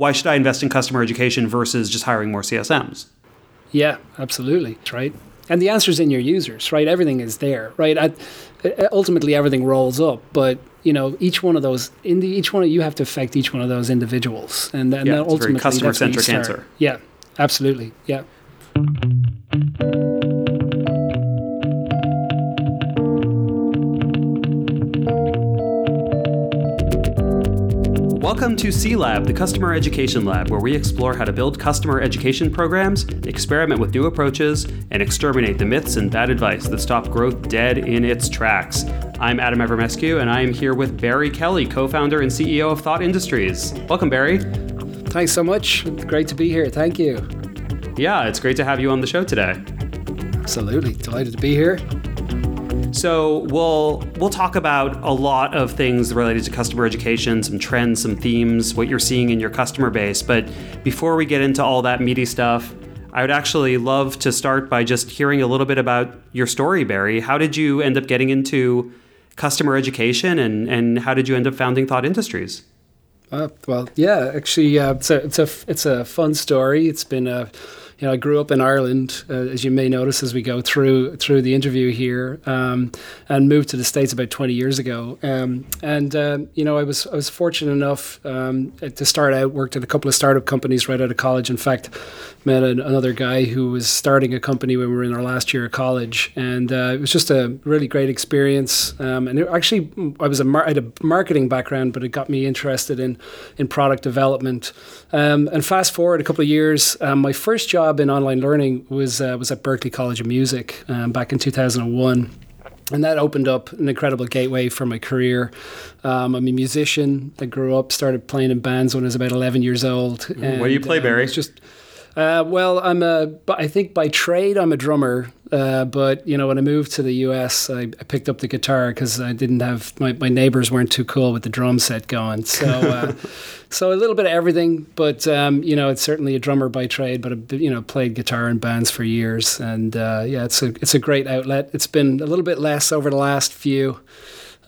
why should I invest in customer education versus just hiring more CSMs? Yeah, absolutely. Right. And the answer is in your users, right? Everything is there, right? I, ultimately, everything rolls up, but you know, each one of those, in the, each one of you have to affect each one of those individuals, and, and yeah, ultimately, customer centric answer. Yeah, absolutely. Yeah. Welcome to C Lab, the Customer Education Lab, where we explore how to build customer education programs, experiment with new approaches, and exterminate the myths and bad advice that stop growth dead in its tracks. I'm Adam Avramescu, and I am here with Barry Kelly, co founder and CEO of Thought Industries. Welcome, Barry. Thanks so much. Great to be here. Thank you. Yeah, it's great to have you on the show today. Absolutely. Delighted to be here. So we'll we'll talk about a lot of things related to customer education, some trends, some themes, what you're seeing in your customer base. But before we get into all that meaty stuff, I would actually love to start by just hearing a little bit about your story, Barry. How did you end up getting into customer education, and and how did you end up founding Thought Industries? Uh, well, yeah, actually, uh, it's a it's a it's a fun story. It's been a you know, I grew up in Ireland, uh, as you may notice as we go through through the interview here, um, and moved to the states about 20 years ago. Um, and uh, you know, I was I was fortunate enough um, to start out. Worked at a couple of startup companies right out of college. In fact, met an, another guy who was starting a company when we were in our last year of college, and uh, it was just a really great experience. Um, and it, actually, I was a mar- I had a marketing background, but it got me interested in in product development. Um, and fast forward a couple of years, um, my first job job in online learning was uh, was at Berklee College of Music um, back in 2001 and that opened up an incredible gateway for my career. Um, I'm a musician. I grew up, started playing in bands when I was about 11 years old. And, what do you play, Barry? Um, just uh, well, I'm a. I think by trade I'm a drummer. Uh, but you know, when I moved to the U.S., I, I picked up the guitar because I didn't have my, my neighbors weren't too cool with the drum set going. So, uh, so a little bit of everything. But um, you know, it's certainly a drummer by trade. But I, you know, played guitar in bands for years, and uh, yeah, it's a it's a great outlet. It's been a little bit less over the last few.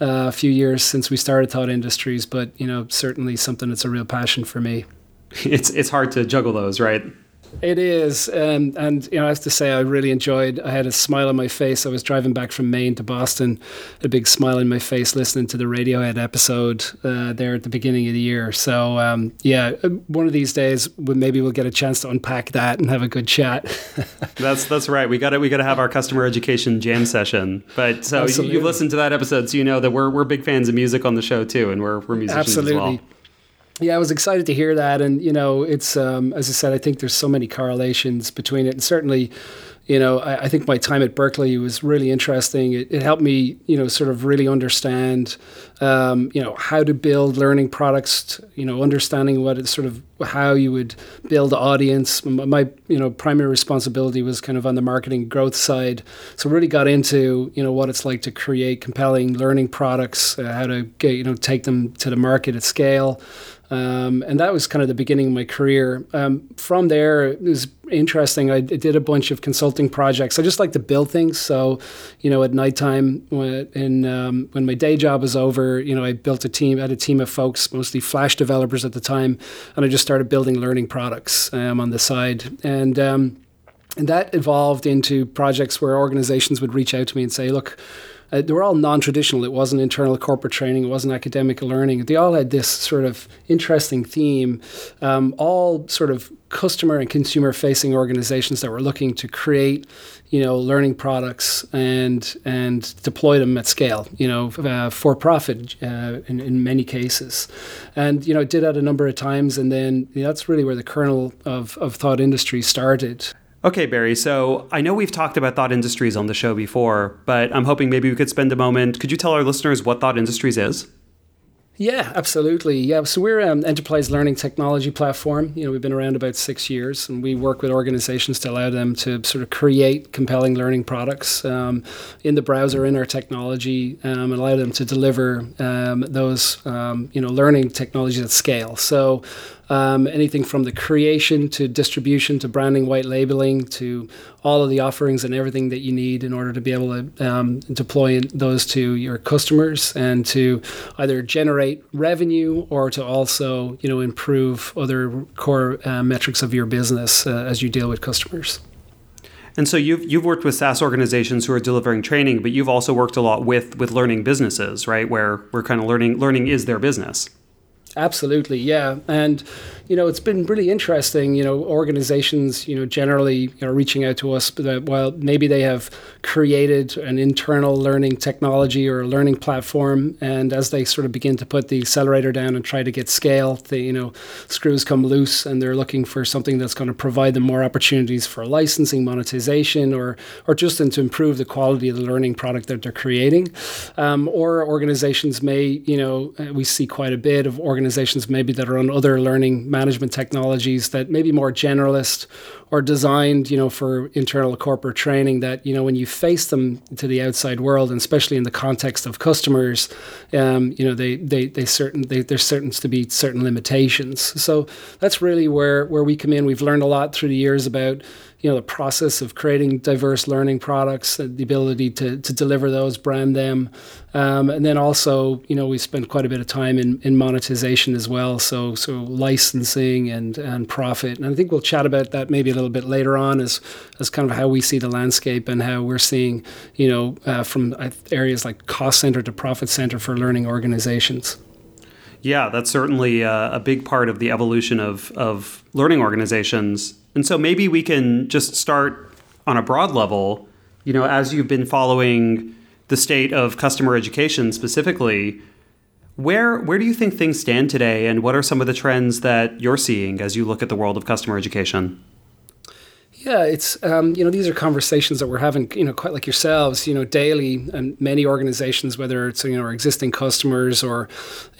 A uh, few years since we started Thought Industries, but you know, certainly something that's a real passion for me. It's it's hard to juggle those, right? It is, um, and you know, I have to say, I really enjoyed. I had a smile on my face. I was driving back from Maine to Boston, a big smile on my face, listening to the Radiohead episode uh, there at the beginning of the year. So, um, yeah, uh, one of these days, maybe we'll get a chance to unpack that and have a good chat. that's that's right. We got to we got to have our customer education jam session. But so Absolutely. you, you listened to that episode, so you know that we're we're big fans of music on the show too, and we're we're musicians Absolutely. as well yeah, I was excited to hear that, and you know, it's um, as I said, I think there's so many correlations between it, and certainly, you know, I, I think my time at Berklee was really interesting. It, it helped me, you know, sort of really understand, um, you know, how to build learning products. You know, understanding what it's sort of how you would build audience. My, you know, primary responsibility was kind of on the marketing growth side. So really got into, you know, what it's like to create compelling learning products, uh, how to get, you know, take them to the market at scale. Um, and that was kind of the beginning of my career. Um, from there, it was interesting. I did a bunch of consulting projects. I just like to build things. So, you know, at nighttime, when, um, when my day job was over, you know, I built a team, I had a team of folks, mostly Flash developers at the time, and I just started building learning products um, on the side. And um, and that evolved into projects where organizations would reach out to me and say, look, uh, they were all non-traditional. It wasn't internal corporate training. It wasn't academic learning. They all had this sort of interesting theme. Um, all sort of customer and consumer-facing organizations that were looking to create, you know, learning products and and deploy them at scale. You know, uh, for profit uh, in, in many cases, and you know, did that a number of times. And then you know, that's really where the kernel of of thought industry started. Okay, Barry. So I know we've talked about Thought Industries on the show before, but I'm hoping maybe we could spend a moment. Could you tell our listeners what Thought Industries is? Yeah, absolutely. Yeah, so we're an enterprise learning technology platform. You know, we've been around about six years, and we work with organizations to allow them to sort of create compelling learning products um, in the browser in our technology, um, and allow them to deliver um, those um, you know learning technologies at scale. So um, anything from the creation to distribution to branding, white labeling to all of the offerings and everything that you need in order to be able to um, deploy those to your customers and to either generate revenue or to also you know improve other core uh, metrics of your business uh, as you deal with customers. And so you've you've worked with SaaS organizations who are delivering training, but you've also worked a lot with with learning businesses, right? Where we're kind of learning learning is their business. Absolutely, yeah. And you know, it's been really interesting. You know, organizations, you know, generally, you know, reaching out to us, but uh, while maybe they have created an internal learning technology or a learning platform, and as they sort of begin to put the accelerator down and try to get scale, the you know, screws come loose, and they're looking for something that's going to provide them more opportunities for licensing, monetization, or or just to improve the quality of the learning product that they're creating. Um, or organizations may, you know, we see quite a bit of organizations maybe that are on other learning management technologies that may be more generalist or designed, you know, for internal corporate training that, you know, when you face them to the outside world, and especially in the context of customers, um, you know, they, they, they certain, they, there's certain to be certain limitations. So that's really where, where we come in. We've learned a lot through the years about, you know the process of creating diverse learning products, the ability to to deliver those, brand them, um, and then also you know we spend quite a bit of time in, in monetization as well. So so licensing and and profit, and I think we'll chat about that maybe a little bit later on as as kind of how we see the landscape and how we're seeing you know uh, from uh, areas like cost center to profit center for learning organizations. Yeah, that's certainly a, a big part of the evolution of, of learning organizations and so maybe we can just start on a broad level, you know, as you've been following the state of customer education specifically, where where do you think things stand today and what are some of the trends that you're seeing as you look at the world of customer education? Yeah, it's um, you know these are conversations that we're having you know quite like yourselves you know daily and many organizations whether it's you know our existing customers or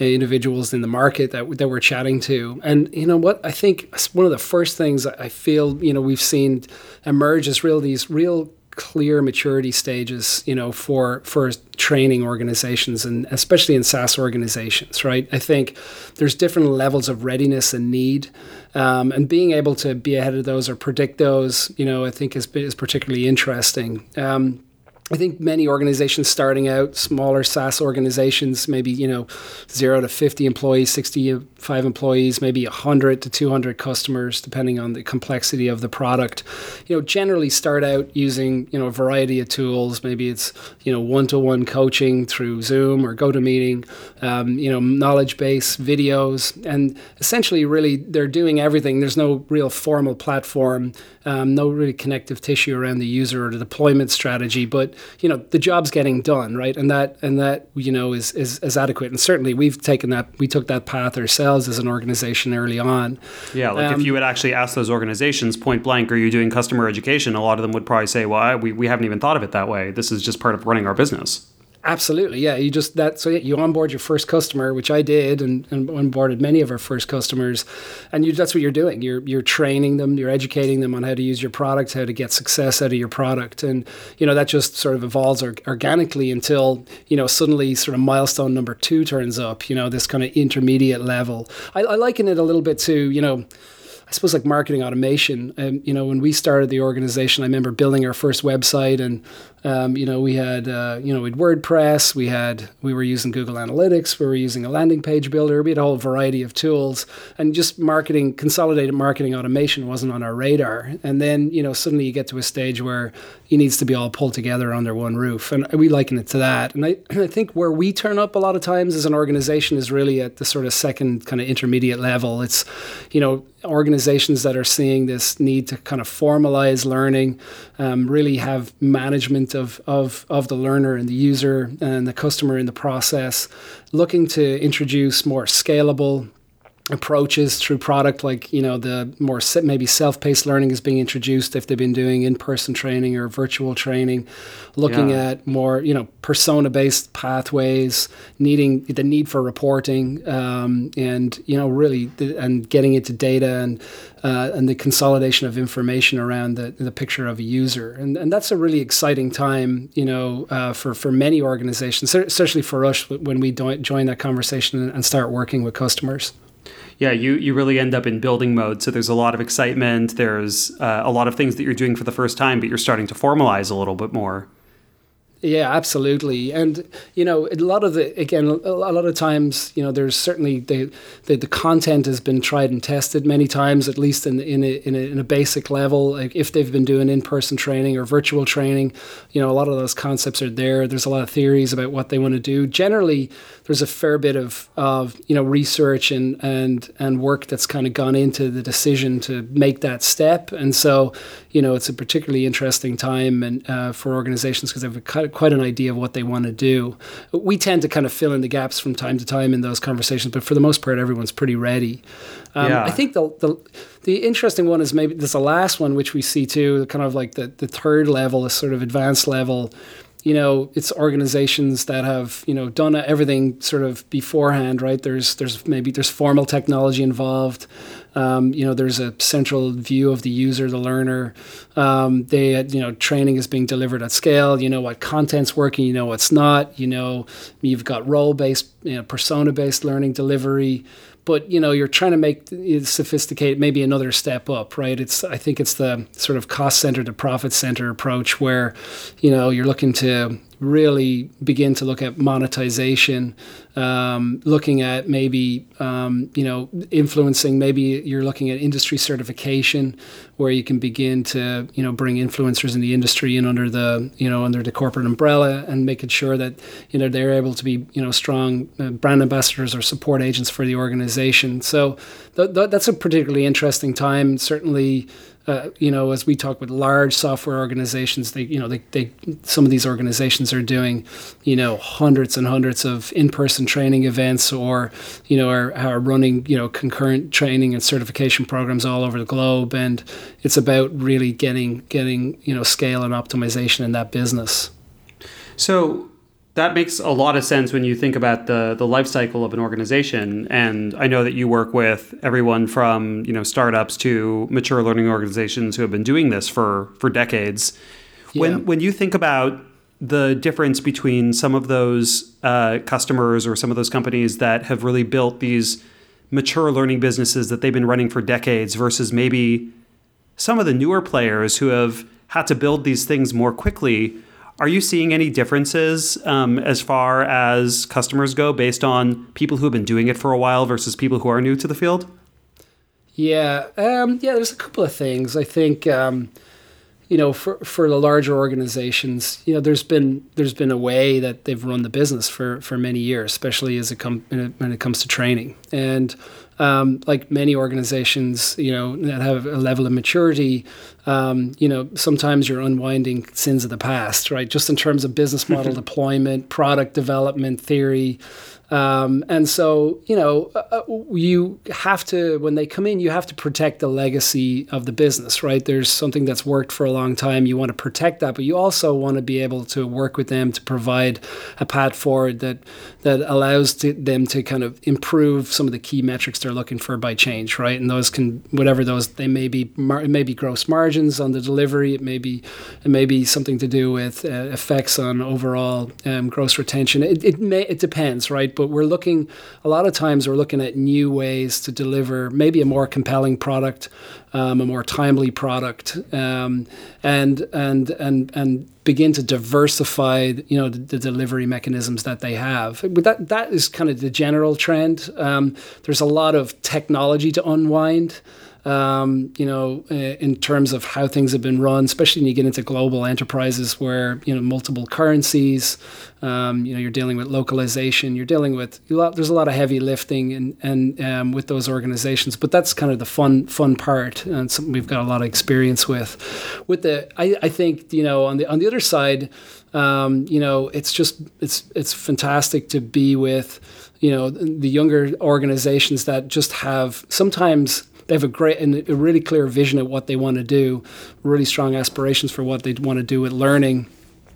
individuals in the market that that we're chatting to. And you know what? I think one of the first things I feel you know we've seen emerge is real these real clear maturity stages, you know, for for training organizations and especially in SaaS organizations, right? I think there's different levels of readiness and need, um, and being able to be ahead of those or predict those, you know, I think is is particularly interesting. Um, I think many organizations starting out, smaller SaaS organizations, maybe you know, zero to fifty employees, sixty-five employees, maybe hundred to two hundred customers, depending on the complexity of the product. You know, generally start out using you know a variety of tools. Maybe it's you know one-to-one coaching through Zoom or GoToMeeting. Um, you know, knowledge base videos, and essentially, really, they're doing everything. There's no real formal platform, um, no really connective tissue around the user or the deployment strategy, but you know the job's getting done right and that and that you know is, is is adequate and certainly we've taken that we took that path ourselves as an organization early on. Yeah like um, if you would actually ask those organizations point blank are you doing customer education? a lot of them would probably say well we, we haven't even thought of it that way. This is just part of running our business Absolutely, yeah. You just that so you onboard your first customer, which I did, and, and onboarded many of our first customers, and you, that's what you're doing. You're you're training them, you're educating them on how to use your product, how to get success out of your product, and you know that just sort of evolves or, organically until you know suddenly sort of milestone number two turns up. You know this kind of intermediate level. I, I liken it a little bit to you know. I suppose like marketing automation. Um, you know, when we started the organization, I remember building our first website, and um, you know, we had uh, you know we had WordPress, we had we were using Google Analytics, we were using a landing page builder, we had a whole variety of tools, and just marketing, consolidated marketing automation wasn't on our radar. And then you know suddenly you get to a stage where it needs to be all pulled together under one roof, and we liken it to that. And I, I think where we turn up a lot of times as an organization is really at the sort of second kind of intermediate level. It's you know organizations that are seeing this need to kind of formalize learning, um, really have management of, of, of the learner and the user and the customer in the process, looking to introduce more scalable approaches through product like you know the more maybe self-paced learning is being introduced if they've been doing in-person training or virtual training looking yeah. at more you know persona-based pathways needing the need for reporting um, and you know really the, and getting into data and uh, and the consolidation of information around the, the picture of a user and, and that's a really exciting time you know uh, for for many organizations especially for us when we join that conversation and start working with customers Yeah, you, you really end up in building mode. So there's a lot of excitement. There's uh, a lot of things that you're doing for the first time, but you're starting to formalize a little bit more. Yeah, absolutely. And you know, a lot of the again, a lot of times, you know, there's certainly the the, the content has been tried and tested many times, at least in in a, in a, in a basic level. Like if they've been doing in person training or virtual training, you know, a lot of those concepts are there. There's a lot of theories about what they want to do. Generally, there's a fair bit of of you know research and and and work that's kind of gone into the decision to make that step. And so, you know, it's a particularly interesting time and uh, for organizations because they've of quite an idea of what they want to do. We tend to kind of fill in the gaps from time to time in those conversations, but for the most part, everyone's pretty ready. Um, yeah. I think the, the the interesting one is maybe there's a last one which we see too, kind of like the the third level, a sort of advanced level you know it's organizations that have you know done everything sort of beforehand right there's there's maybe there's formal technology involved um, you know there's a central view of the user the learner. Um, they you know training is being delivered at scale. You know what content's working you know what's not. You know you've got role based you know, persona based learning delivery. But you know you're trying to make it sophisticate maybe another step up right? It's i think it's the sort of cost center to profit center approach where you know you're looking to really begin to look at monetization, um, looking at maybe um, you know influencing. Maybe you're looking at industry certification, where you can begin to you know bring influencers in the industry in under the you know under the corporate umbrella and making sure that you know they're able to be you know strong uh, brand ambassadors or support agents for the organization. So th- th- that's a particularly interesting time. Certainly uh, you know, as we talk with large software organizations, they, you know, they, they, some of these organizations are doing, you know, hundreds and hundreds of in-person training events, or, you know, are, are running, you know, concurrent training and certification programs all over the globe, and it's about really getting, getting, you know, scale and optimization in that business. So that makes a lot of sense when you think about the the life cycle of an organization and i know that you work with everyone from you know startups to mature learning organizations who have been doing this for for decades yeah. when when you think about the difference between some of those uh, customers or some of those companies that have really built these mature learning businesses that they've been running for decades versus maybe some of the newer players who have had to build these things more quickly are you seeing any differences um, as far as customers go based on people who have been doing it for a while versus people who are new to the field? Yeah, um, yeah. There's a couple of things. I think um, you know, for for the larger organizations, you know, there's been there's been a way that they've run the business for for many years, especially as it come when it comes to training. And um, like many organizations, you know, that have a level of maturity, um, you know, sometimes you're unwinding sins of the past, right? Just in terms of business model deployment, product development, theory. Um, and so, you know, uh, uh, you have to, when they come in, you have to protect the legacy of the business, right? There's something that's worked for a long time. You want to protect that, but you also want to be able to work with them to provide a path forward that, that allows to, them to kind of improve some of the key metrics they're looking for by change, right? And those can, whatever those, they may be, it may be gross margins on the delivery. It may be, it may be something to do with uh, effects on overall um, gross retention. It, it may, it depends, right? But we're looking a lot of times we're looking at new ways to deliver maybe a more compelling product, um, a more timely product, um, and and and and begin to diversify you know the, the, delivery mechanisms that they have. But that that is kind of the general trend. Um, there's a lot of technology to unwind um, you know, in terms of how things have been run, especially when you get into global enterprises where, you know, multiple currencies, um, you know, you're dealing with localization, you're dealing with, a lot, there's a lot of heavy lifting and, and um, with those organizations, but that's kind of the fun, fun part and something we've got a lot of experience with. With the, I, I think, you know, on the, on the other side, um, you know, it's just, it's, it's fantastic to be with, you know, the younger organizations that just have sometimes they have a great and a really clear vision of what they want to do, really strong aspirations for what they want to do with learning.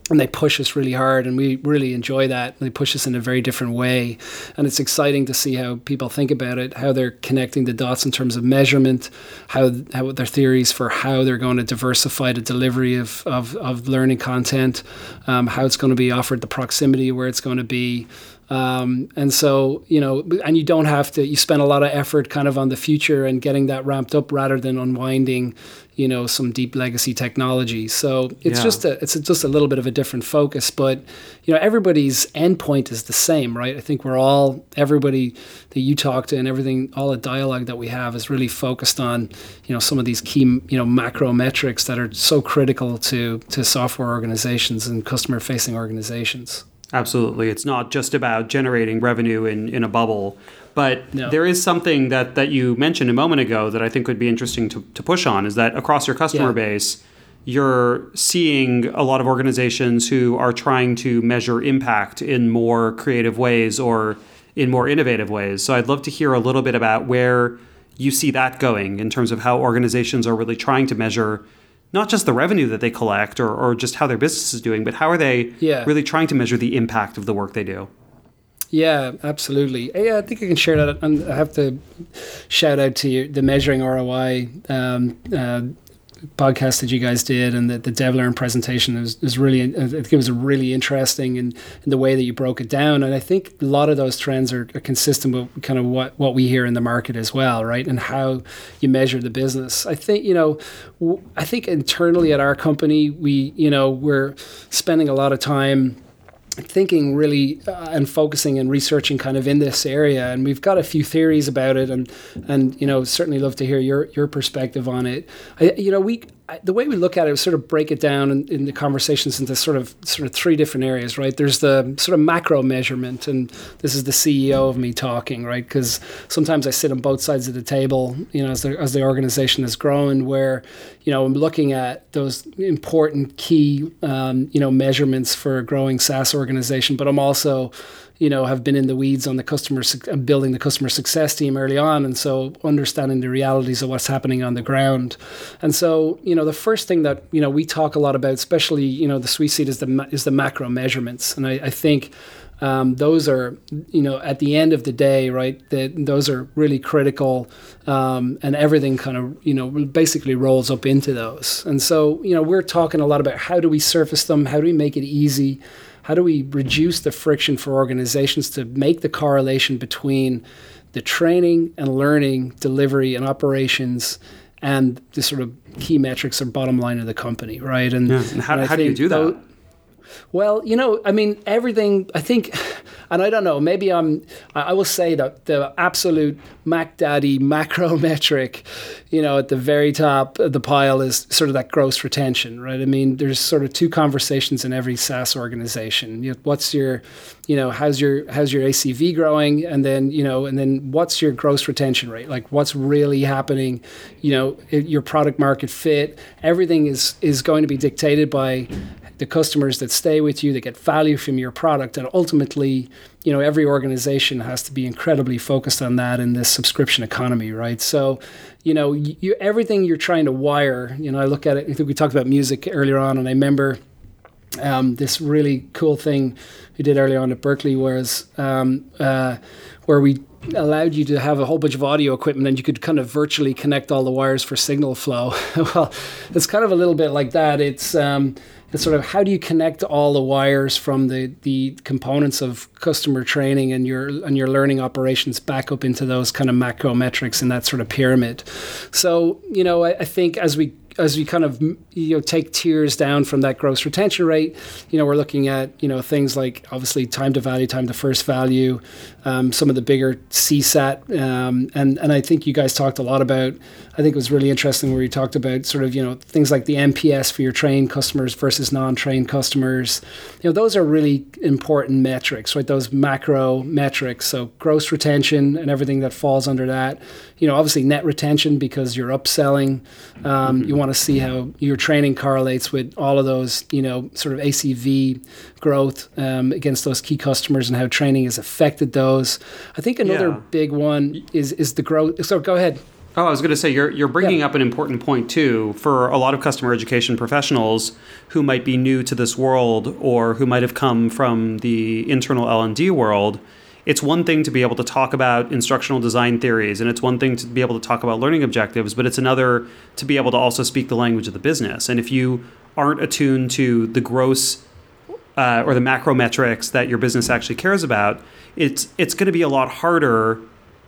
And they push us really hard, and we really enjoy that. They push us in a very different way, and it's exciting to see how people think about it, how they're connecting the dots in terms of measurement, how how their theories for how they're going to diversify the delivery of of, of learning content, um, how it's going to be offered, the proximity where it's going to be, Um, and so, you know, and you don't have to, you spend a lot of effort kind of on the future and getting that ramped up rather than unwinding, you know, some deep legacy technology. So it's yeah. just a, it's just a little bit of a different focus, but, you know, everybody's endpoint is the same, right? I think we're all, everybody that you talk to and everything, all the dialogue that we have is really focused on, you know, some of these key, you know, macro metrics that are so critical to, to software organizations and customer facing organizations. Absolutely. It's not just about generating revenue in, in a bubble. But no. there is something that, that you mentioned a moment ago that I think would be interesting to, to push on is that across your customer yeah. base, you're seeing a lot of organizations who are trying to measure impact in more creative ways or in more innovative ways. So I'd love to hear a little bit about where you see that going in terms of how organizations are really trying to measure not just the revenue that they collect or, or just how their business is doing, but how are they yeah. really trying to measure the impact of the work they do? Yeah, absolutely. Yeah, I think I can share that. And I have to shout out to you, the measuring ROI um, uh, podcast that you guys did and the, the DevLearn presentation was, was really, it was really interesting in, in the way that you broke it down. And I think a lot of those trends are, are consistent with kind of what, what we hear in the market as well, right? And how you measure the business. I think, you know, w- I think internally at our company, we, you know, we're spending a lot of time thinking really uh, and focusing and researching kind of in this area and we've got a few theories about it and and you know certainly love to hear your your perspective on it. I, you know we the way we look at it is sort of break it down in, in, the conversations into sort of sort of three different areas, right? There's the sort of macro measurement, and this is the CEO of me talking, right? Because sometimes I sit on both sides of the table, you know, as the as the organization is growing, where you know I'm looking at those important key um, you know measurements for a growing SaaS organization, but I'm also you know, have been in the weeds on the customer su- building the customer success team early on, and so understanding the realities of what's happening on the ground. And so, you know, the first thing that you know we talk a lot about, especially you know, the sweet seat is the is the macro measurements, and I, I think. Um, those are, you know, at the end of the day, right? That those are really critical, um, and everything kind of, you know, basically rolls up into those. And so, you know, we're talking a lot about how do we surface them, how do we make it easy, how do we reduce the friction for organizations to make the correlation between the training and learning, delivery and operations, and the sort of key metrics or bottom line of the company, right? And, yeah. and how, and how do you do that? well, you know, I mean, everything, I think and I don't know, maybe I'm, I will say that the absolute Mac Daddy macro metric, you know, at the very top of the pile is sort of that gross retention, right? I mean, there's sort of two conversations in every SaaS organization. You know, what's your, you know, how's your how's your ACV growing, and then you know, and then what's your gross retention rate? Like, what's really happening? You know, your product market fit. Everything is is going to be dictated by the customers that stay with you, that get value from your product, and ultimately, you know, every organization has to be incredibly focused on that in this subscription economy, right? So, you know, you, everything you're trying to wire. You know, I look at it. I think we talked about music earlier on, and I remember um, this really cool thing we did early on at Berklee, was um, uh, where we allowed you to have a whole bunch of audio equipment and you could kind of virtually connect all the wires for signal flow. well, it's kind of a little bit like that. It's um, it's sort of how do you connect all the wires from the the components of customer training and your and your learning operations back up into those kind of macro metrics and that sort of pyramid. So you know, I, I think as we as we kind of you know take tiers down from that gross retention rate, you know we're looking at you know things like obviously time to value, time to first value, um, some of the bigger CSAT, um, and and I think you guys talked a lot about. I think it was really interesting where you talked about sort of you know things like the NPS for your trained customers versus non-trained customers. You know those are really important metrics, right? Those macro metrics. So gross retention and everything that falls under that. You know obviously net retention because you're upselling. Um, mm-hmm. You want to see how your training correlates with all of those, you know, sort of ACV growth um, against those key customers and how training has affected those. I think another yeah. big one is is the growth. So go ahead. Oh, I was going to say you're you're bringing yeah. up an important point too for a lot of customer education professionals who might be new to this world or who might have come from the internal L and D world it's one thing to be able to talk about instructional design theories and it's one thing to be able to talk about learning objectives, but it's another to be able to also speak the language of the business. And if you aren't attuned to the gross uh, or the macro metrics that your business actually cares about, it's it's going to be a lot harder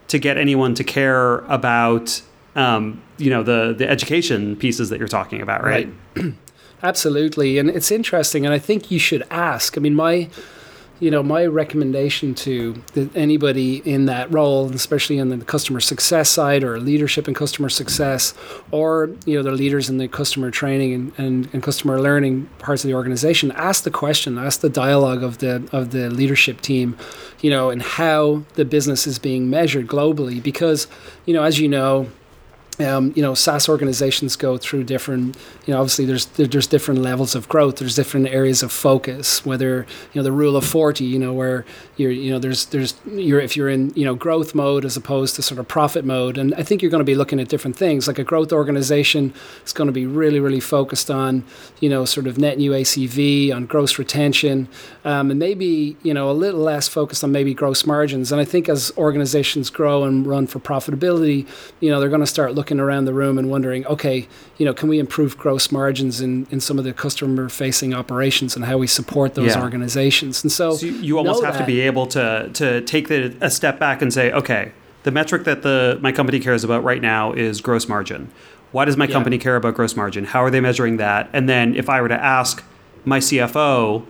to get anyone to care about um, you know the the education pieces that you're talking about, right? right. Absolutely, and it's interesting, and I think you should ask. I mean, my you know, my recommendation to anybody in that role, especially in the customer success side or leadership in customer success, or you know, the leaders in the customer training and, and, and customer learning parts of the organization, ask the question, ask the dialogue of the of the leadership team, you know, and how the business is being measured globally. Because, you know, as you know, um, you know, SaaS organizations go through different, you know, obviously there's there's different levels of growth. There's different areas of focus. Whether you know the rule of forty, you know, where you're, you know, there's there's you're if you're in you know growth mode as opposed to sort of profit mode, and I think you're going to be looking at different things. Like a growth organization is going to be really really focused on, you know, sort of net new ACV, on gross retention, um, and maybe you know a little less focused on maybe gross margins. And I think as organizations grow and run for profitability, you know, they're going to start looking looking around the room and wondering, okay, you know, can we improve gross margins in, in some of the customer facing operations and how we support those yeah. organizations? And so, so you almost have that. to be able to to take the, a step back and say, okay, the metric that the my company cares about right now is gross margin. Why does my yeah. company care about gross margin? How are they measuring that? And then if I were to ask my CFO,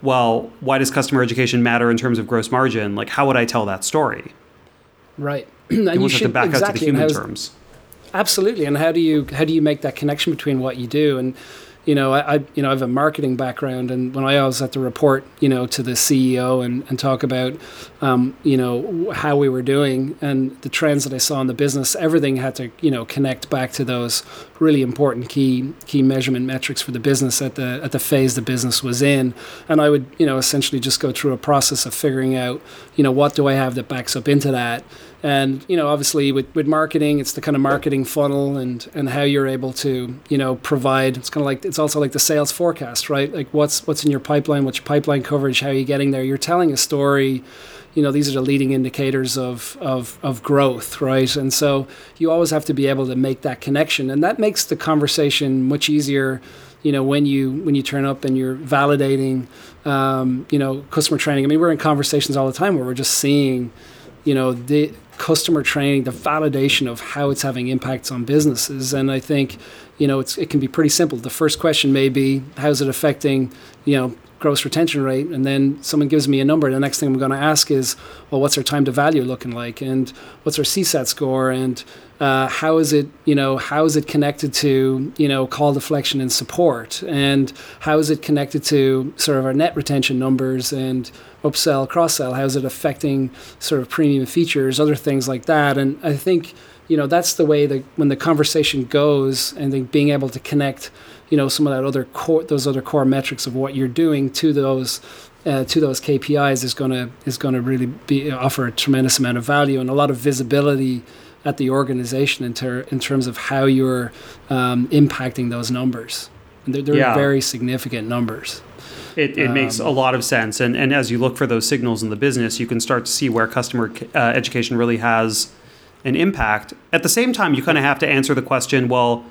well, why does customer education matter in terms of gross margin? Like, how would I tell that story? Right. and you, you should, have to back exactly. out to the human terms. Absolutely. And how do you how do you make that connection between what you do and you know, I, I, you know I have a marketing background, and when I always had to report, you know, to the CEO and, and talk about, um, you know, how we were doing and the trends that I saw in the business, everything had to, you know, connect back to those really important key key measurement metrics for the business at the at the phase the business was in, and I would, you know, essentially just go through a process of figuring out, you know, what do I have that backs up into that, and you know obviously with, with marketing it's the kind of marketing funnel and and how you're able to you know provide it's kind of like it's also like the sales forecast right? Like what's what's in your pipeline what's your pipeline coverage how are you getting there? You're telling a story you know these are the leading indicators of, of of growth right? And so you always have to be able to make that connection. And that makes the conversation much easier you know when you when you turn up and you're validating um, you know customer training. I mean we're in conversations all the time where we're just seeing you know the customer training, the validation of how it's having impacts on businesses. And I think, you know, it can be pretty simple. The first question may be, how's it affecting, you know, gross retention rate? And then someone gives me a number. The next thing I'm going to ask is, well, what's our time to value looking like? And what's our CSAT score? And uh, how is it, you know, how is it connected to, you know, call deflection and support? And how is it connected to sort of our net retention numbers and upsell, cross sell? How is it affecting sort of premium features, other things like that? And I think, you know, that's the way that when the conversation goes and being able to connect, you know, some of that other core, those other core metrics of what you're doing to those uh, to those KPIs is going to is going to really be offer a tremendous amount of value and a lot of visibility at the organization in, ter- in terms of how you're um, impacting those numbers. And they're, they're yeah. very significant numbers. It, it um, makes a lot of sense. And, and as you look for those signals in the business, you can start to see where customer uh, education really has an impact. At the same time, you kind of have to answer the question well,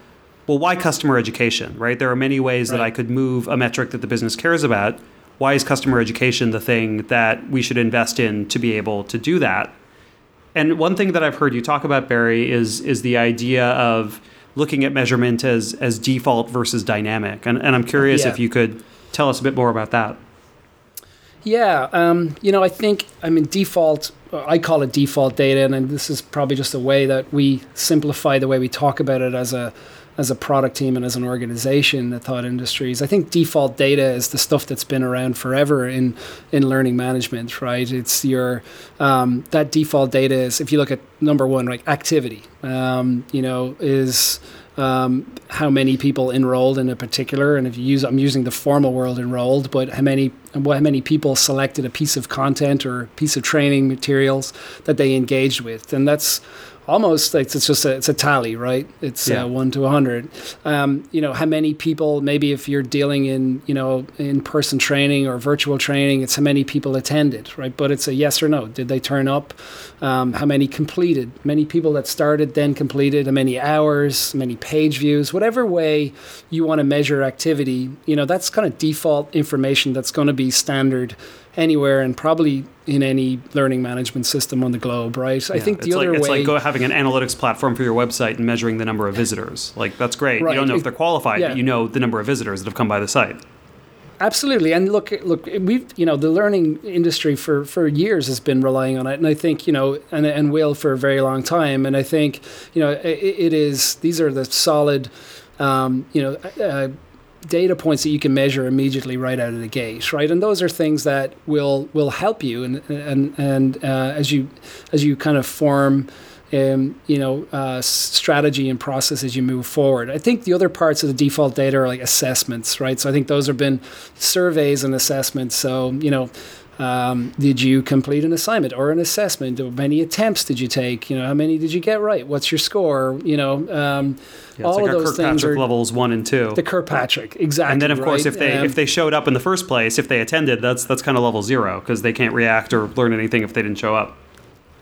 well, why customer education, right? There are many ways right. that I could move a metric that the business cares about. Why is customer education the thing that we should invest in to be able to do that? And one thing that I've heard you talk about, Barry, is is the idea of looking at measurement as as default versus dynamic. And, and I'm curious yeah. if you could tell us a bit more about that. Yeah, um, you know, I think I mean default. I call it default data, and this is probably just a way that we simplify the way we talk about it as a as a product team and as an organization at Thought Industries. I think default data is the stuff that's been around forever in in learning management, right? It's your um, that default data is if you look at number one, like activity, um, you know, is um, how many people enrolled in a particular, and if you use, I'm using the formal world enrolled, but how many, how many people selected a piece of content or piece of training materials that they engaged with, and that's almost like it's just a, it's a tally, right? It's Yeah. uh, one to a hundred. Um, you know, how many people? Maybe if you're dealing in you know in person training or virtual training, it's how many people attended, right? But it's a yes or no. Did they turn up? Um, how many completed? Many people that started then completed. How many hours? Many page views? Whatever way you want to measure activity, you know, that's kind of default information that's going to be standard anywhere and probably in any learning management system on the globe, right? I think the it's other like, it's way. like go having an analytics platform for your website and measuring the number of visitors. Like that's great. Right. You don't know if they're qualified, yeah. but you know the number of visitors that have come by the site. Absolutely, and look, look, we've you know the learning industry for for years has been relying on it, and I think you know, and and will for a very long time, and I think you know it, it is these are the solid, um, you know. Uh, data points that you can measure immediately right out of the gate right and those are things that will will help you and and and uh, as you as you kind of form um, you know, uh, strategy and process as you move forward. I think the other parts of the default data are like assessments, right? So I think those have been surveys and assessments. So, you know, um, did you complete an assignment or an assessment? How many attempts did you take? You know, how many did you get right? What's your score? You know, um, Yeah, all like of those things Kirkpatrick are levels one and two. the Kirkpatrick, exactly. and then of course if they Um, if they showed up in the first place, if they attended, that's that's kind of level zero because they can't react or learn anything if they didn't show up.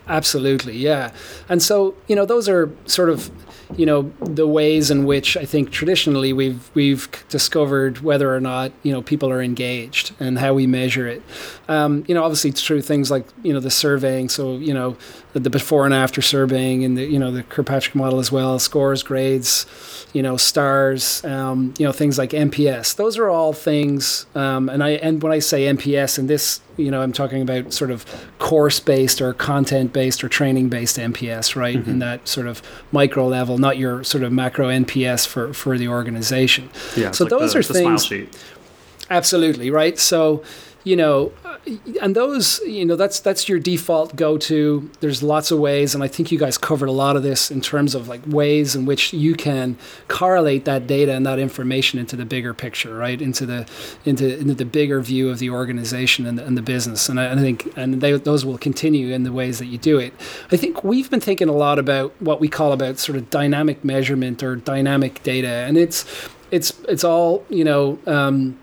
Absolutely, yeah. And so, you know, those are sort of, you know, the ways in which I think traditionally we've we've discovered whether or not you know people are engaged and how we measure it. Um, you know, obviously through things like you know the surveying. So you know, the, the before and after surveying and the you know the Kirkpatrick model as well, scores, grades, you know, stars, um, you know, things like NPS. Those are all things. Um, and I and when I say NPS in this, you know, I'm talking about sort of course based or content based or training based NPS, right? In that sort of micro level, not your sort of macro NPS for for the organization. Yeah. So like those the, are the smile things- sheet. Absolutely, right? So, you know, and those, you know, that's that's your default go-to. There's lots of ways, and I think you guys covered a lot of this in terms of like ways in which you can correlate that data and that information into the bigger picture, right? Into the into into the bigger view of the organization and the, and the business. And I, and I think and they, those will continue in the ways that you do it. I think we've been thinking a lot about what we call about sort of dynamic measurement or dynamic data, and it's it's it's all you know. Um,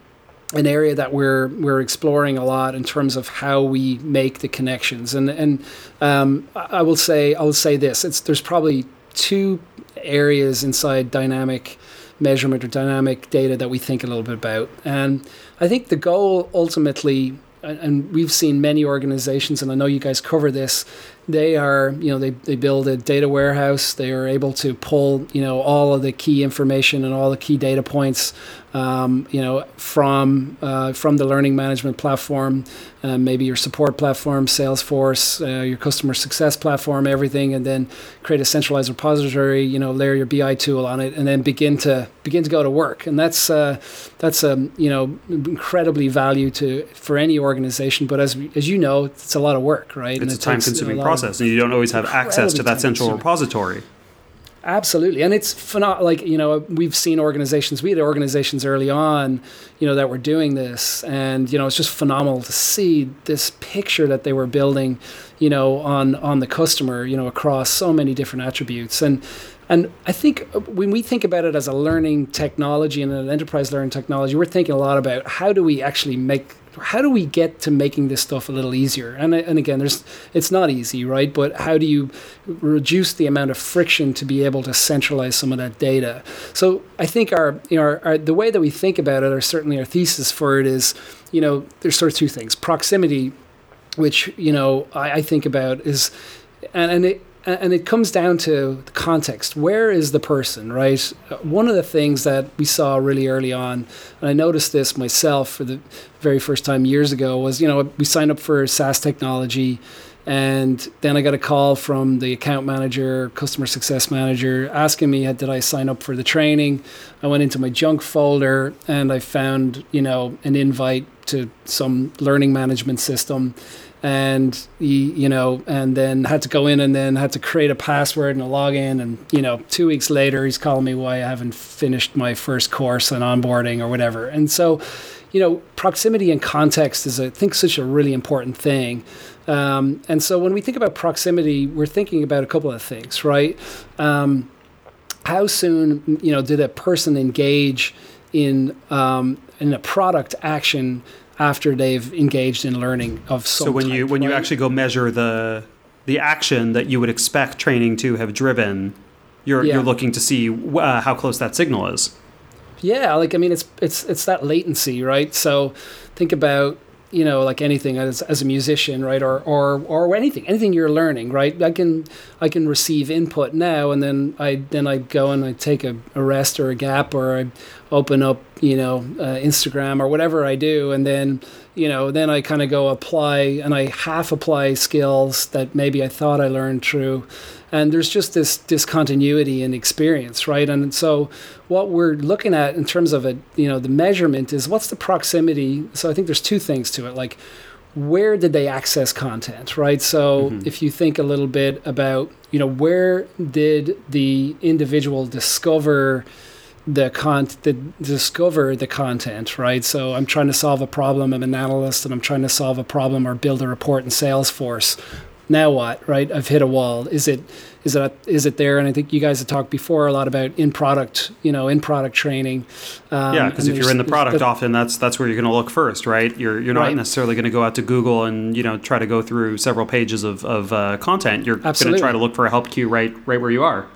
an area that we're we're exploring a lot in terms of how we make the connections. And and um, I will say I will say this: it's there's probably two areas inside dynamic measurement or dynamic data that we think a little bit about. And I think the goal ultimately, and we've seen many organizations, and I know you guys cover this. They are, you know, they, they build a data warehouse. They are able to pull, you know, all of the key information and all the key data points um, you know, from uh, from the learning management platform, uh, maybe your support platform, Salesforce, uh, your customer success platform, everything, and then create a centralized repository. You know, layer your BI tool on it, and then begin to begin to go to work. And that's uh, that's um, you know incredibly value to for any organization. But as as you know, it's a lot of work, right? And It's a it time-consuming lot of- process, and you don't always have access to that central repository. Absolutely, and it's phenomenal. Like you know, we've seen organizations. We had organizations early on, you know, that were doing this, and you know, it's just phenomenal to see this picture that they were building, you know, on on the customer, you know, across so many different attributes. And and I think uh, when we think about it as a learning technology and an enterprise learning technology, we're thinking a lot about how do we actually make how do we get to making this stuff a little easier? And and again, there's it's not easy, right? But how do you reduce the amount of friction to be able to centralize some of that data? So I think our you know our, our, the way that we think about it, or certainly our thesis for it is, you know, there's sort of two things: proximity, which you know I, I think about is, and, and it and it comes down to the context. Where is the person, right? One of the things that we saw really early on, and I noticed this myself for the very first time years ago, was you know we signed up for SaaS technology, and then I got a call from the account manager, customer success manager, asking me did I sign up for the training. I went into my junk folder and I found you know an invite to some learning management system and he, you know, and then had to go in and then had to create a password and a login. And you know, two weeks later, he's calling me why I haven't finished my first course on onboarding or whatever. And so, you know, proximity and context is, I think, such a really important thing. Um, and so, when we think about proximity, we're thinking about a couple of things, right? Um, how soon, you know, did a person engage in um, in a product action after they've engaged in learning of some so when type, you when you actually go measure the the action that you would expect training to have driven you're Yeah. you're looking to see uh, how close that signal is Yeah, like I mean, it's it's it's that latency, right? So think about you know like anything as, as a musician, right, or or or anything anything you're learning, right? I can I can receive input now, and then I then I go and I take a, a rest or a gap, or I open up you know uh, Instagram or whatever I do, and then you know then I kind of go apply and I half apply skills that maybe I thought I learned through and there's just this discontinuity in experience right? And so what we're looking at in terms of it you know the measurement is what's the proximity? So i think there's two things to it. Like where did they access content right? So mm-hmm. if you think a little bit about you know where did the individual discover the con the discover the content right? So i'm trying to solve a problem i'm an analyst and i'm trying to solve a problem or build a report in salesforce now what right? I've hit a wall. Is it is it is it there? And i think you guys have talked before a lot about in product you know in product training. Um, yeah because if you're in the product often that's that's where you're going to look first right? You're you're not Right. necessarily going to go out to google and you know try to go through several pages of, of uh, content. You're going to try to look for a help queue right right where you are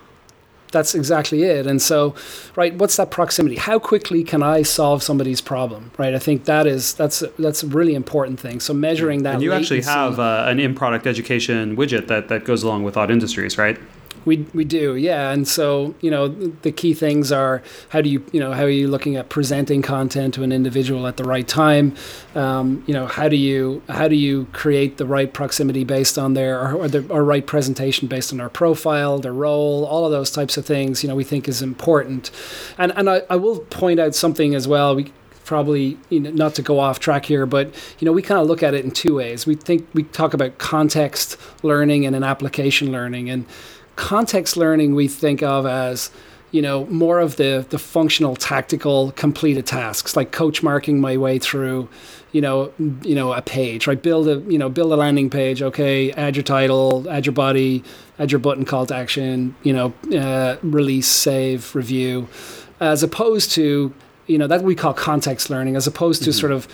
That's exactly it. And so, right, what's that proximity? How quickly can I solve somebody's problem? Right. I think that is that's that's a really important thing. So measuring that. and you actually have uh, an in-product education widget that that goes along with Thought Industries right We we do, yeah. And so you know the key things are how do you you know how are you looking at presenting content to an individual at the right time? Um, you know how do you how do you create the right proximity based on their or, or the or right presentation based on their profile, their role, all of those types of things. You know we think is important. And and I, I will point out something as well. We probably you know, not to go off track here, but you know we kind of look at it in two ways. We think we talk about context learning and an application learning, and context learning we think of as you know more of the the functional tactical completed tasks like coach marking my way through you know you know a page right? Build a you know build a landing page. Okay add your title add your body add your button call to action you know uh, release save review as opposed to you know that we call context learning as opposed to sort of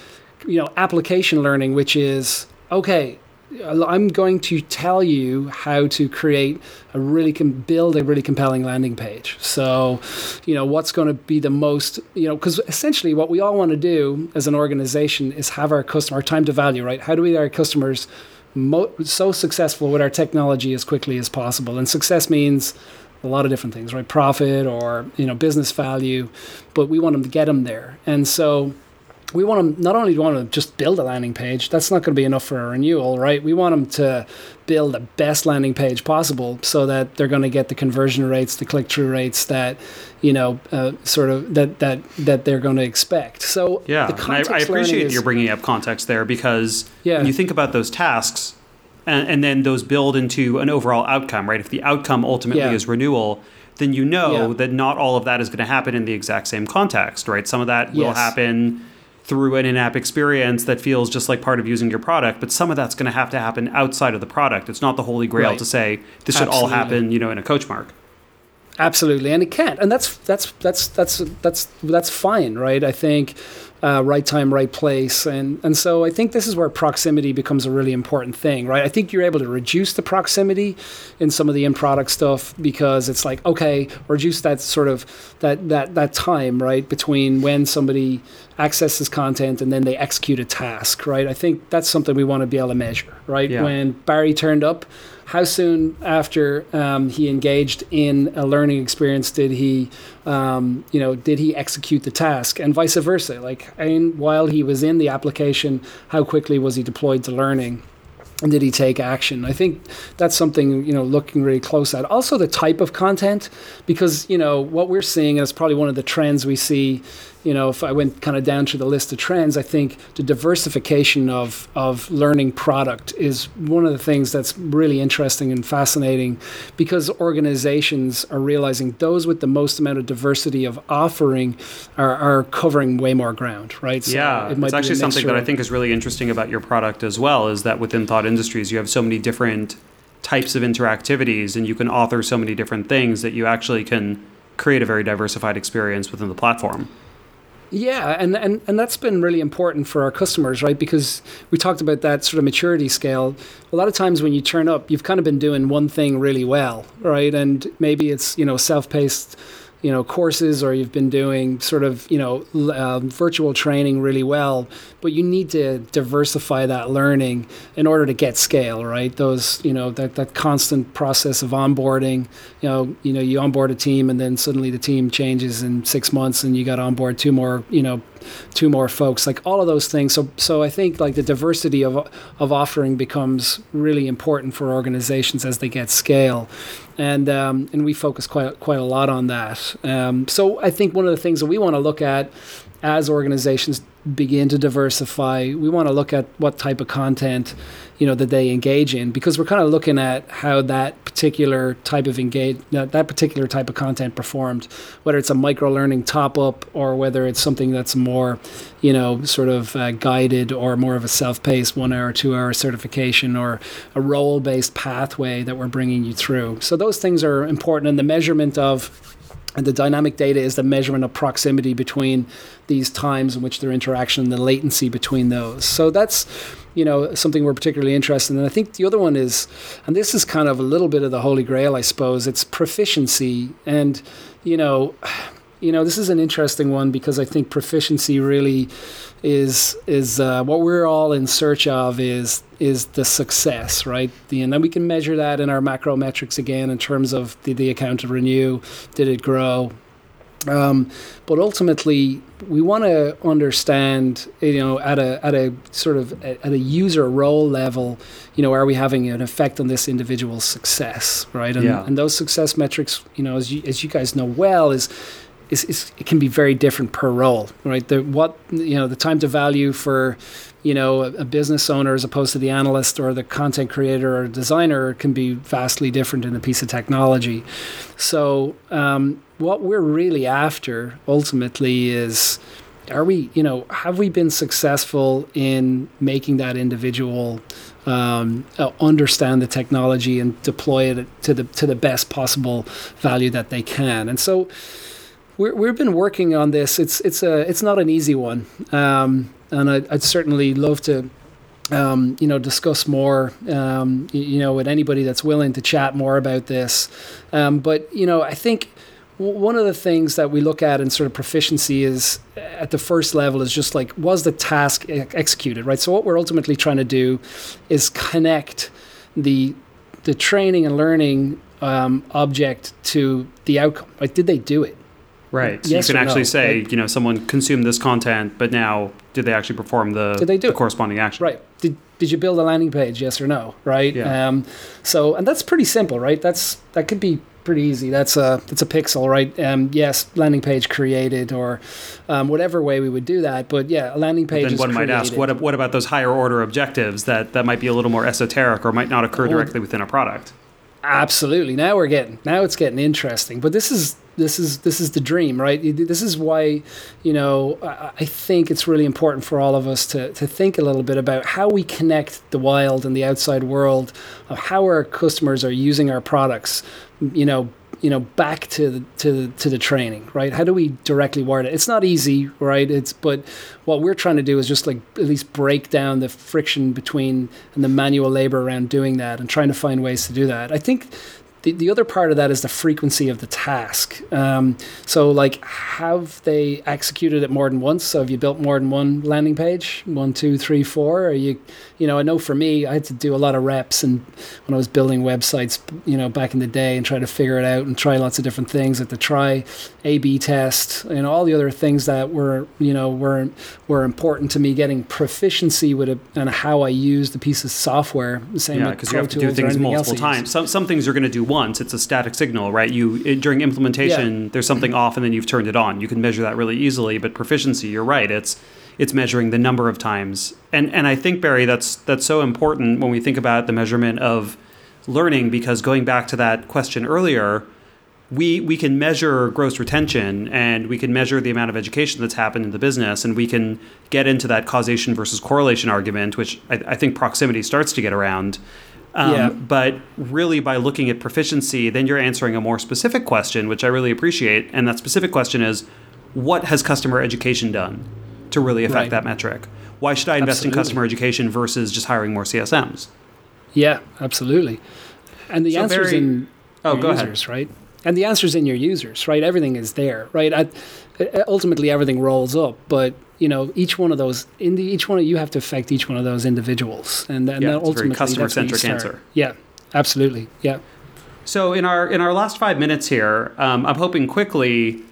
you know application learning which is okay I'm going to tell you how to create a really com- build a really compelling landing page. So, you know, what's going to be the most, you know, because essentially what we all want to do as an organization is have our customer our time to value, right? How do we get our customers mo- so successful with our technology as quickly as possible? And success means a lot of different things, right? Profit or you know business value, but we want them to get them there. And so we want them not only do we want them to just build a landing page that's not going to be enough for a renewal right we want them to build the best landing page possible so that they're going to get the conversion rates the click-through rates that you know uh, sort of that that that they're going to expect so Yeah, I, I appreciate is- you're bringing up context there because Yeah. when you think about those tasks, and, and then those build into an overall outcome, right? If the outcome ultimately Yeah. is renewal, then you know Yeah. that not all of that is going to happen in the exact same context, right? Some of that will happen through an in-app experience that feels just like part of using your product, but some of that's going to have to happen outside of the product. It's not the holy grail Right. to say this should all happen, you know, in a coach mark. Absolutely, and it can't, and that's that's that's that's that's that's fine, right? I think uh, right time, right place, and and so I think this is where proximity becomes a really important thing, right? I think you're able to reduce the proximity in some of the in-product stuff because it's like okay, reduce that sort of that that that time, right, between when somebody accesses content and then they execute a task, right? I think that's something we want to be able to measure, right? Yeah. When Barry turned up how soon after um, he engaged in a learning experience did he um, you know did he execute the task and vice versa like and while he was in the application how quickly was he deployed to learning and did he take action? I think that's something you know looking really close at. Also, the type of content, because you know what we're seeing, and it's probably one of the trends we see you know, if I went kind of down through the list of trends, I think the diversification of, of learning product is one of the things that's really interesting and fascinating because organizations are realizing those with the most amount of diversity of offering are, are covering way more ground, right? So yeah, it it's actually something that I think is really interesting about your product as well is that within Thought Industries, you have so many different types of interactivities and you can author so many different things that you actually can create a very diversified experience within the platform. Yeah, and, and, and that's been really important for our customers, right? Because we talked about that sort of maturity scale. A lot of times when you turn up, you've kind of been doing one thing really well, right? And maybe it's, you know, self paced you know courses or you've been doing sort of you know um, virtual training really well but you need to diversify that learning in order to get scale right those you know that, that constant process of onboarding you know you know you onboard a team and then suddenly the team changes in six months and you got on board two more you know two more folks, like all of those things. So, so I think like the diversity of of offering becomes really important for organizations as they get scale, and um, and we focus quite quite a lot on that. Um, so I think one of the things that we want to look at as organizations begin to diversify, we want to look at what type of content you know that they engage in because we're kind of looking at how that particular type of engage that, that particular type of content performed whether it's a micro learning top up or whether it's something that's more you know sort of uh, guided or more of a self-paced one hour two hour certification or a role based pathway that we're bringing you through. So those things are important and the measurement of and the dynamic data is the measurement of proximity between these times in which their interaction and the latency between those. So that's you know something we're particularly interested in. And I think the other one is, and this is kind of a little bit of the holy grail, I suppose. It's proficiency, and you know, you know, this is an interesting one because I think proficiency really is is uh, what we're all in search of is is the success, right? The, and then we can measure that in our macro metrics again in terms of did the account renew, did it grow, um, but ultimately, we want to understand, you know, at a at a sort of at a user role level, you know, are we having an effect on this individual's success, right? And, yeah. and those success metrics, you know, as you, as you guys know well, is is, is, it can be very different per role, right? The what you know the time to value for you know a, a, business owner as opposed to the analyst or the content creator or designer can be vastly different in a piece of technology. So um, what we're really after ultimately is are we you know have we been successful in making that individual um, uh, understand the technology and deploy it to the to the best possible value that they can and so we have been working on this. It's it's a it's not an easy one, um, and I'd, I'd, certainly love to. Um, you know, discuss more. Um, you, know, with anybody that's willing to chat more about this. Um, but you know, I think one of the things that we look at in sort of proficiency is at the first level is just like was the task executed right so what we're ultimately trying to do is connect the the training and learning um, object to the outcome right did they do it Right. So yes you can actually no. say, like, you know, someone consumed this content, but now did they actually perform the, did they do the corresponding action? Right. Did, did you build a landing page? Yes or no? Right. Yeah. Um, so, and that's pretty simple, right? That's that could be pretty easy. That's a that's a pixel, right? Um, yes, landing page created or um, whatever way we would do that. But yeah, a landing page. Is. Then one created. might ask, what what about those higher order objectives that that might be a little more esoteric or might not occur directly within a product? Absolutely. Now we're getting now it's getting interesting. But this is this is this is the dream, right? This is why, you know, I think it's really important for all of us to to think a little bit about how we connect the wild and the outside world, of how our customers are using our products, you know, you know, back to the, to the, to the training, right? How do we directly word it? It's not easy, right? It's but what we're trying to do is just like at least break down the friction between and the manual labor around doing that and trying to find ways to do that. I think the, the other part of that is the frequency of the task. Um, so, like, have they executed it more than once? So, have you built more than one landing page? One, two, three, four? Are you, you know, I know for me, I had to do a lot of reps and when I was building websites, you know, back in the day and try to figure it out and try lots of different things. at the try A/B test and all the other things that were, you know, were were important to me getting proficiency with it and how I used the piece of software. Same yeah, because you have to do things multiple times. Some some things you're going to do once. It's a static signal, right? You during implementation, yeah. there's something off, and then you've turned it on. You can measure that really easily. But proficiency, you're right. It's it's measuring the number of times. And and I think Barry, that's that's so important when we think about the measurement of learning because going back to that question earlier, we we can measure gross retention and we can measure the amount of education that's happened in the business and we can get into that causation versus correlation argument, which I, I think proximity starts to get around. Um, yeah. But really, by looking at proficiency, then you're answering a more specific question, which I really appreciate. And that specific question is, what has customer education done? To really affect right. that metric. Why should I invest absolutely. in customer education versus just hiring more CSMs? Yeah, absolutely. And the so answer is in oh, go users, ahead. right? And the answer is in your users, right? Everything is there, right? I, ultimately, everything rolls up, but you know, each one of those, in the, each one of you have to affect each one of those individuals, and, and yeah, ultimately, customer centric answer. Yeah, absolutely. Yeah. So in our in our last five minutes here, um, I'm hoping quickly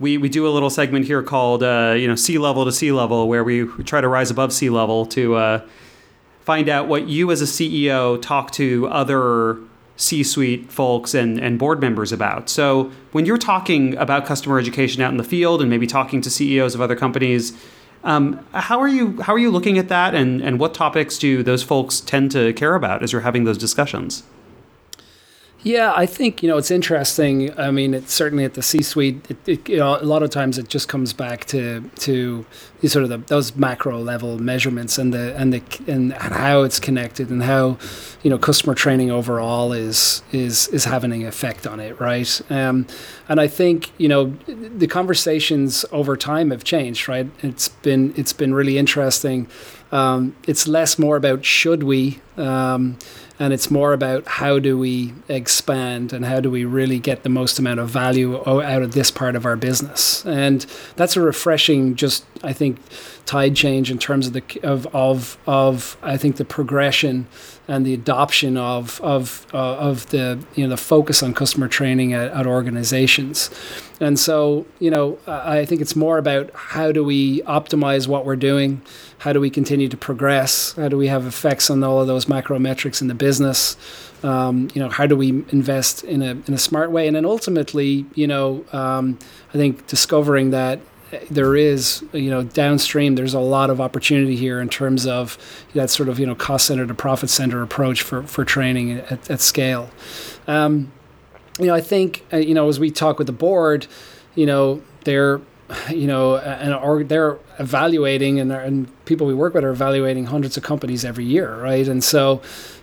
we, we do a little segment here called uh, you know sea level to sea level where we try to rise above sea level to uh, find out what you as a CEO talk to other C-suite folks and, and board members about. So when you're talking about customer education out in the field and maybe talking to CEOs of other companies, um, how are you how are you looking at that and, and what topics do those folks tend to care about as you're having those discussions? Yeah, I think you know it's interesting. I mean, it's certainly at the C-suite. It, it, you know, a lot of times it just comes back to to sort of the, those macro level measurements and the and the and how it's connected and how you know customer training overall is is is having an effect on it, right? Um, and I think you know the conversations over time have changed, right? It's been it's been really interesting. Um, it's less more about should we. Um, and it's more about how do we expand and how do we really get the most amount of value out of this part of our business. And that's a refreshing just i think tide change in terms of the of of, of i think the progression and the adoption of of uh, of the you know the focus on customer training at, at organizations and so you know i think it's more about how do we optimize what we're doing how do we continue to progress? How do we have effects on all of those macro metrics in the business? Um, you know, how do we invest in a in a smart way? And then ultimately, you know, um, I think discovering that there is, you know, downstream, there's a lot of opportunity here in terms of that sort of, you know, cost center to profit center approach for, for training at, at scale. Um, you know, I think, uh, you know, as we talk with the board, you know, they're you know, and or they're evaluating, and, and people we work with are evaluating hundreds of companies every year, right? And so,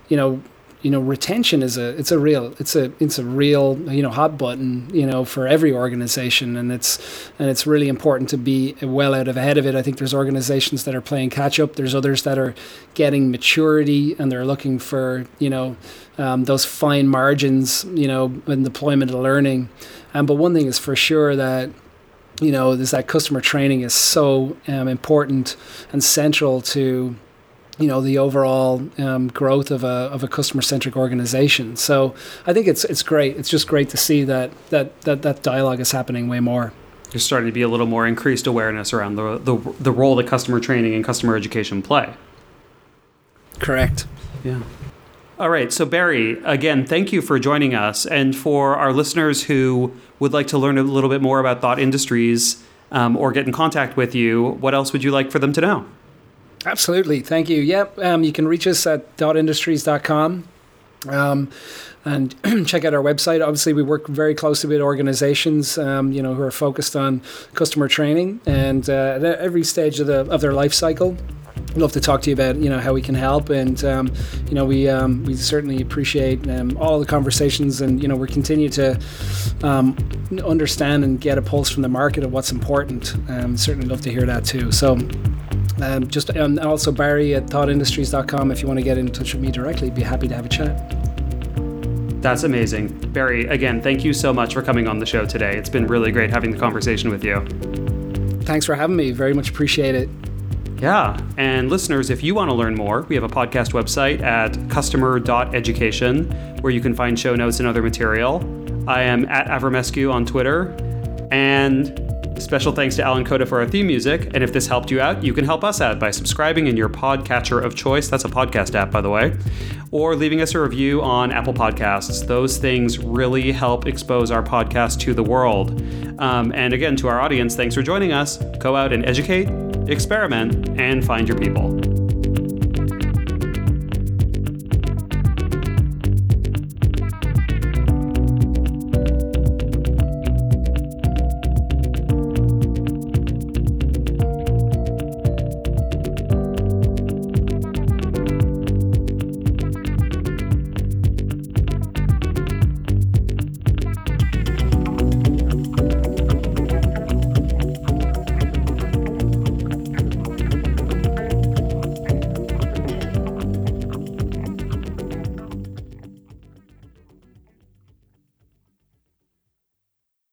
you know, you know, retention is a it's a real it's a it's a real you know hot button you know for every organization, and it's and it's really important to be well out of ahead of it. I think there's organizations that are playing catch up. There's others that are getting maturity, and they're looking for you know um, those fine margins, you know, in deployment of learning. Um, but one thing is for sure that you know, is that customer training is so um, important and central to you know the overall um, growth of a of a customer centric organization. So I think it's it's great. It's just great to see that that that that dialogue is happening way more. There's starting to be a little more increased awareness around the the, the role that customer training and customer education play. Correct. Yeah. All right. So, Barry, again, thank you for joining us. And for our listeners who would like to learn a little bit more about Thought Industries um, or get in contact with you, what else would you like for them to know? Absolutely. Thank you. Yep. Um, you can reach us at thoughtindustries.com. Um, and check out our website. Obviously, we work very closely with organizations, um, you know, who are focused on customer training and uh, at every stage of the of their life cycle love to talk to you about you know how we can help and um, you know we um, we certainly appreciate um, all the conversations and you know we continue to um, understand and get a pulse from the market of what's important certainly love to hear that too so um, just and also Barry at thoughtindustries.com if you want to get in touch with me directly be happy to have a chat That's amazing. Barry, again, thank you so much for coming on the show today. It's been really great having the conversation with you. Thanks for having me. Very much appreciate it. Yeah. And listeners, if you want to learn more, we have a podcast website at customer.education where you can find show notes and other material. I am at Avramescu on Twitter. And special thanks to Alan Coda for our theme music. And if this helped you out, you can help us out by subscribing in your podcatcher of choice. That's a podcast app, by the way. Or leaving us a review on Apple Podcasts. Those things really help expose our podcast to the world. Um, and again, to our audience, thanks for joining us. Go out and educate, experiment, and find your people.